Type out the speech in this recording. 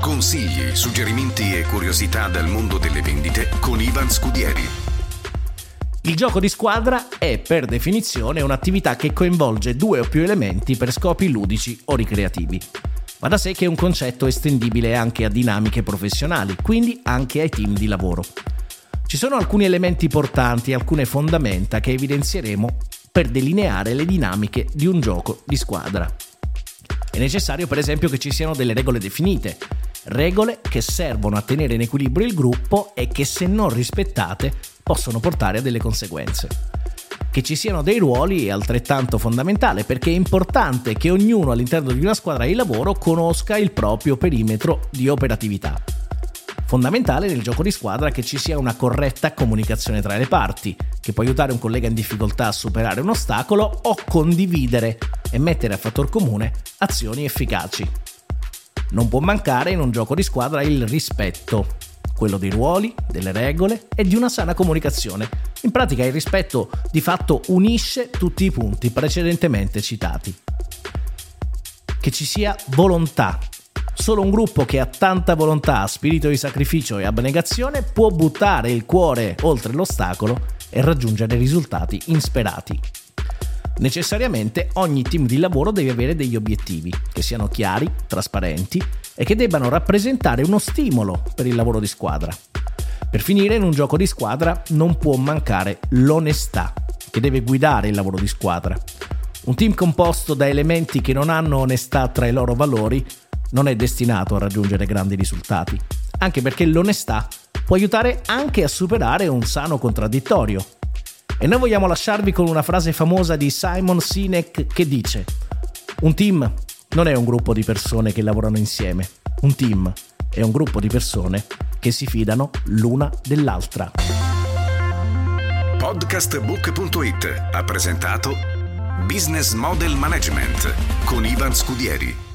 Consigli, suggerimenti e curiosità dal mondo delle vendite con Ivan Scudieri. Il gioco di squadra è per definizione un'attività che coinvolge due o più elementi per scopi ludici o ricreativi. Va da sé che è un concetto estendibile anche a dinamiche professionali, quindi anche ai team di lavoro. Ci sono alcuni elementi portanti alcune fondamenta che evidenzieremo per delineare le dinamiche di un gioco di squadra. È necessario per esempio che ci siano delle regole definite, regole che servono a tenere in equilibrio il gruppo e che se non rispettate possono portare a delle conseguenze. Che ci siano dei ruoli è altrettanto fondamentale perché è importante che ognuno all'interno di una squadra di lavoro conosca il proprio perimetro di operatività. Fondamentale nel gioco di squadra che ci sia una corretta comunicazione tra le parti, che può aiutare un collega in difficoltà a superare un ostacolo o condividere e mettere a fattor comune azioni efficaci. Non può mancare in un gioco di squadra il rispetto, quello dei ruoli, delle regole e di una sana comunicazione. In pratica il rispetto di fatto unisce tutti i punti precedentemente citati. Che ci sia volontà Solo un gruppo che ha tanta volontà, spirito di sacrificio e abnegazione può buttare il cuore oltre l'ostacolo e raggiungere risultati insperati. Necessariamente ogni team di lavoro deve avere degli obiettivi, che siano chiari, trasparenti e che debbano rappresentare uno stimolo per il lavoro di squadra. Per finire, in un gioco di squadra non può mancare l'onestà, che deve guidare il lavoro di squadra. Un team composto da elementi che non hanno onestà tra i loro valori non è destinato a raggiungere grandi risultati, anche perché l'onestà può aiutare anche a superare un sano contraddittorio. E noi vogliamo lasciarvi con una frase famosa di Simon Sinek che dice Un team non è un gruppo di persone che lavorano insieme, un team è un gruppo di persone che si fidano l'una dell'altra. Podcastbook.it ha presentato Business Model Management con Ivan Scudieri